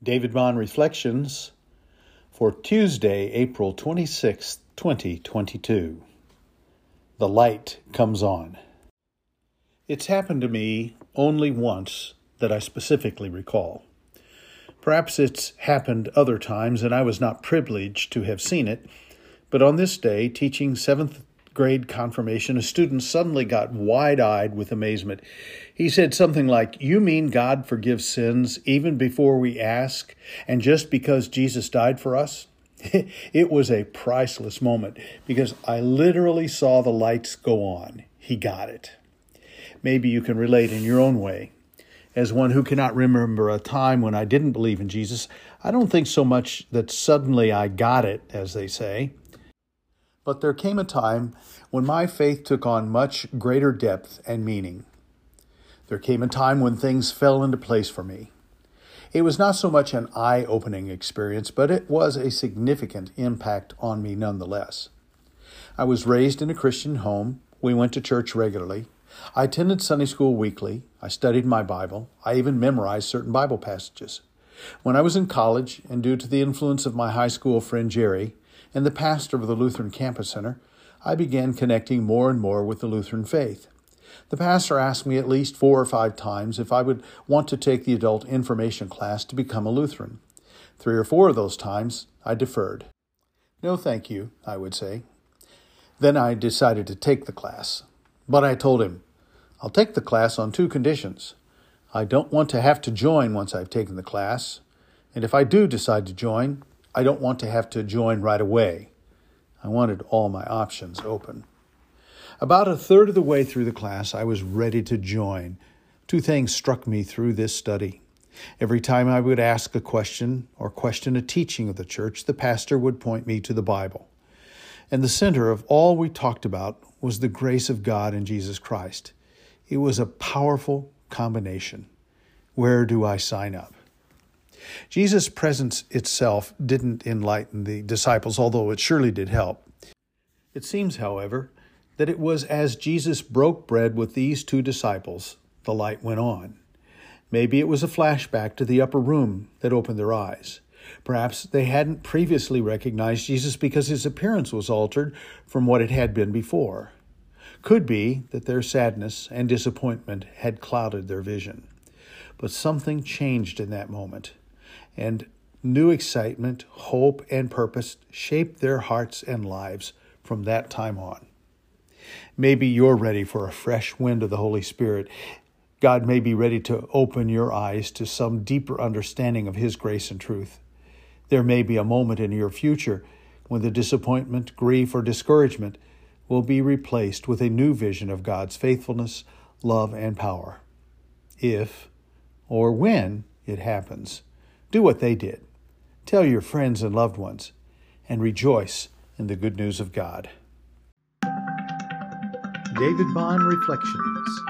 David Bond Reflections for Tuesday, April 26, 2022. The light comes on. It's happened to me only once that I specifically recall. Perhaps it's happened other times and I was not privileged to have seen it, but on this day, teaching seventh grade confirmation, a student suddenly got wide eyed with amazement. He said something like, You mean God forgives sins even before we ask, and just because Jesus died for us? it was a priceless moment because I literally saw the lights go on. He got it. Maybe you can relate in your own way. As one who cannot remember a time when I didn't believe in Jesus, I don't think so much that suddenly I got it, as they say. But there came a time when my faith took on much greater depth and meaning. There came a time when things fell into place for me. It was not so much an eye opening experience, but it was a significant impact on me nonetheless. I was raised in a Christian home. We went to church regularly. I attended Sunday school weekly. I studied my Bible. I even memorized certain Bible passages. When I was in college, and due to the influence of my high school friend Jerry, and the pastor of the Lutheran Campus Center, I began connecting more and more with the Lutheran faith. The pastor asked me at least four or five times if I would want to take the adult information class to become a Lutheran. Three or four of those times I deferred. No, thank you, I would say. Then I decided to take the class. But I told him, I'll take the class on two conditions. I don't want to have to join once I've taken the class, and if I do decide to join, I don't want to have to join right away. I wanted all my options open. About a third of the way through the class, I was ready to join. Two things struck me through this study. Every time I would ask a question or question a teaching of the church, the pastor would point me to the Bible. And the center of all we talked about was the grace of God in Jesus Christ. It was a powerful combination. Where do I sign up? Jesus' presence itself didn't enlighten the disciples, although it surely did help. It seems, however, that it was as Jesus broke bread with these two disciples, the light went on. Maybe it was a flashback to the upper room that opened their eyes. Perhaps they hadn't previously recognized Jesus because his appearance was altered from what it had been before. Could be that their sadness and disappointment had clouded their vision. But something changed in that moment and new excitement, hope, and purpose shaped their hearts and lives from that time on. Maybe you're ready for a fresh wind of the Holy Spirit. God may be ready to open your eyes to some deeper understanding of His grace and truth. There may be a moment in your future when the disappointment, grief, or discouragement will be replaced with a new vision of God's faithfulness, love, and power. If or when it happens. Do what they did. Tell your friends and loved ones, and rejoice in the good news of God. David Bond Reflections